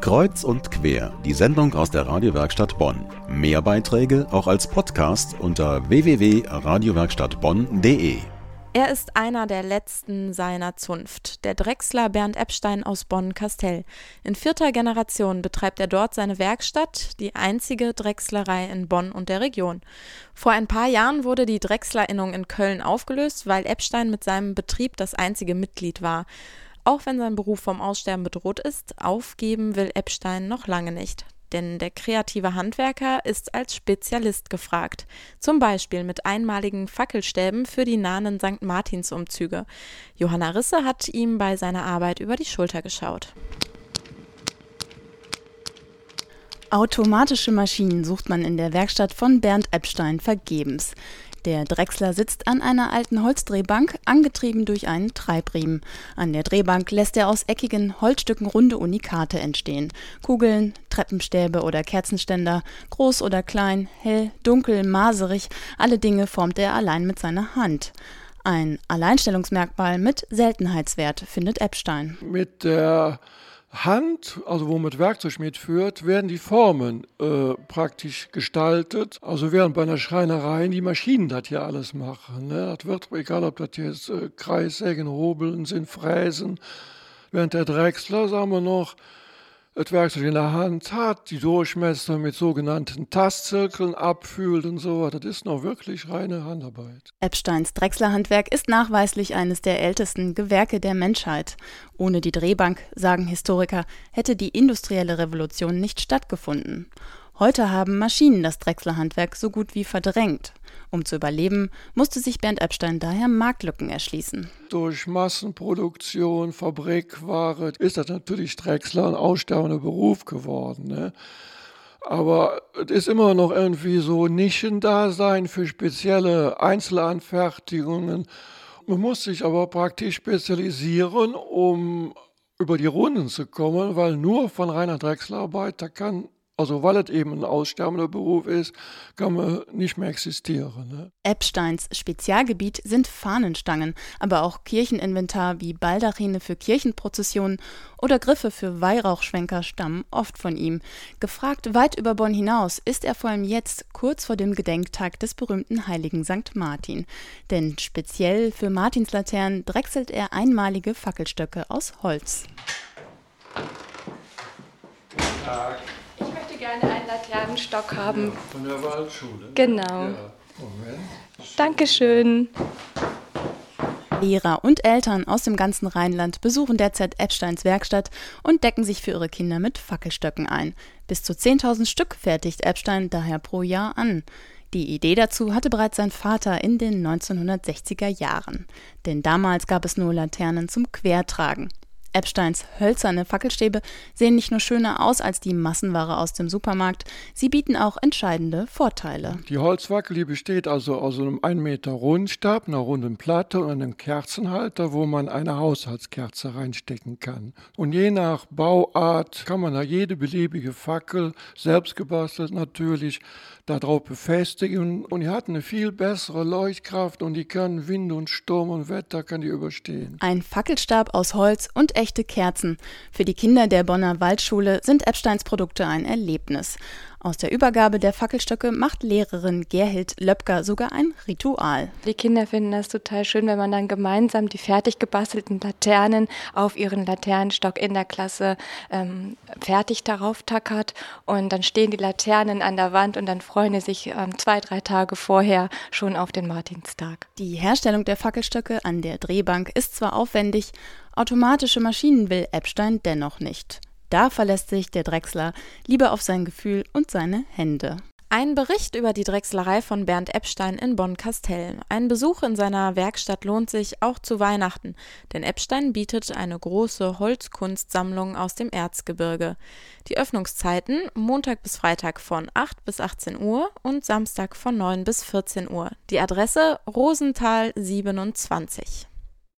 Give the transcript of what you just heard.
Kreuz und quer, die Sendung aus der Radiowerkstatt Bonn. Mehr Beiträge auch als Podcast unter www.radiowerkstattbonn.de. Er ist einer der letzten seiner Zunft, der Drechsler Bernd Epstein aus Bonn-Kastell. In vierter Generation betreibt er dort seine Werkstatt, die einzige Drechslerei in Bonn und der Region. Vor ein paar Jahren wurde die Drechslerinnung in Köln aufgelöst, weil Epstein mit seinem Betrieb das einzige Mitglied war. Auch wenn sein Beruf vom Aussterben bedroht ist, aufgeben will Epstein noch lange nicht. Denn der kreative Handwerker ist als Spezialist gefragt. Zum Beispiel mit einmaligen Fackelstäben für die nahen St. Martinsumzüge. Johanna Risse hat ihm bei seiner Arbeit über die Schulter geschaut. Automatische Maschinen sucht man in der Werkstatt von Bernd Epstein vergebens. Der Drechsler sitzt an einer alten Holzdrehbank, angetrieben durch einen Treibriemen. An der Drehbank lässt er aus eckigen Holzstücken runde Unikate entstehen. Kugeln, Treppenstäbe oder Kerzenständer, groß oder klein, hell, dunkel, maserig, alle Dinge formt er allein mit seiner Hand. Ein Alleinstellungsmerkmal mit Seltenheitswert, findet Epstein. Mit der Hand, also wo man Werkzeug mitführt, werden die Formen äh, praktisch gestaltet. Also während bei einer Schreinerei die Maschinen das hier alles machen. Ne? Das wird, egal ob das jetzt äh, Kreissägen, Hobeln sind, Fräsen. Während der Drechsler, sagen wir noch, das Werkzeug in der Hand hat, die Durchmesser mit sogenannten Tastzirkeln abfühlt und so. Das ist noch wirklich reine Handarbeit. Epsteins Drechslerhandwerk ist nachweislich eines der ältesten Gewerke der Menschheit. Ohne die Drehbank, sagen Historiker, hätte die industrielle Revolution nicht stattgefunden. Heute haben Maschinen das Drechslerhandwerk so gut wie verdrängt. Um zu überleben, musste sich Bernd Epstein daher Marktlücken erschließen. Durch Massenproduktion, Fabrikware ist das natürlich Drechsler ein aussterbender Beruf geworden. Ne? Aber es ist immer noch irgendwie so Nischendasein für spezielle Einzelanfertigungen. Man muss sich aber praktisch spezialisieren, um über die Runden zu kommen, weil nur von reiner Drechslerarbeit, da kann also weil es eben ein aussterbender Beruf ist, kann man nicht mehr existieren. Ne? Epsteins Spezialgebiet sind Fahnenstangen, aber auch Kircheninventar wie Baldachine für Kirchenprozessionen oder Griffe für Weihrauchschwenker stammen oft von ihm. Gefragt weit über Bonn hinaus ist er vor allem jetzt kurz vor dem Gedenktag des berühmten heiligen St. Martin. Denn speziell für Martinslaternen drechselt er einmalige Fackelstöcke aus Holz. Guten Tag gerne einen Laternenstock haben. Ja, von der Waldschule. Genau. Ja. Moment. Dankeschön. Lehrer und Eltern aus dem ganzen Rheinland besuchen derzeit Epsteins Werkstatt und decken sich für ihre Kinder mit Fackelstöcken ein. Bis zu 10.000 Stück fertigt Epstein daher pro Jahr an. Die Idee dazu hatte bereits sein Vater in den 1960er Jahren. Denn damals gab es nur Laternen zum Quertragen. Epsteins hölzerne Fackelstäbe sehen nicht nur schöner aus als die Massenware aus dem Supermarkt, sie bieten auch entscheidende Vorteile. Die Holzwackel die besteht also aus einem 1 Meter Rundstab, einer runden Platte und einem Kerzenhalter, wo man eine Haushaltskerze reinstecken kann. Und je nach Bauart kann man da jede beliebige Fackel, selbst gebastelt natürlich, darauf befestigen und die hat eine viel bessere Leuchtkraft und die kann Wind und Sturm und Wetter kann die überstehen. Ein Fackelstab aus Holz und echte Kerzen. Für die Kinder der Bonner Waldschule sind Epsteins Produkte ein Erlebnis. Aus der Übergabe der Fackelstöcke macht Lehrerin Gerhild Löpker sogar ein Ritual. Die Kinder finden das total schön, wenn man dann gemeinsam die fertig gebastelten Laternen auf ihren Laternenstock in der Klasse ähm, fertig darauf tackert. Und dann stehen die Laternen an der Wand und dann freuen sie sich ähm, zwei, drei Tage vorher schon auf den Martinstag. Die Herstellung der Fackelstöcke an der Drehbank ist zwar aufwendig, automatische Maschinen will Epstein dennoch nicht. Da verlässt sich der Drechsler lieber auf sein Gefühl und seine Hände. Ein Bericht über die Drechslerei von Bernd Epstein in Bonn-Kastell. Ein Besuch in seiner Werkstatt lohnt sich auch zu Weihnachten, denn Epstein bietet eine große Holzkunstsammlung aus dem Erzgebirge. Die Öffnungszeiten Montag bis Freitag von 8 bis 18 Uhr und Samstag von 9 bis 14 Uhr. Die Adresse Rosenthal 27.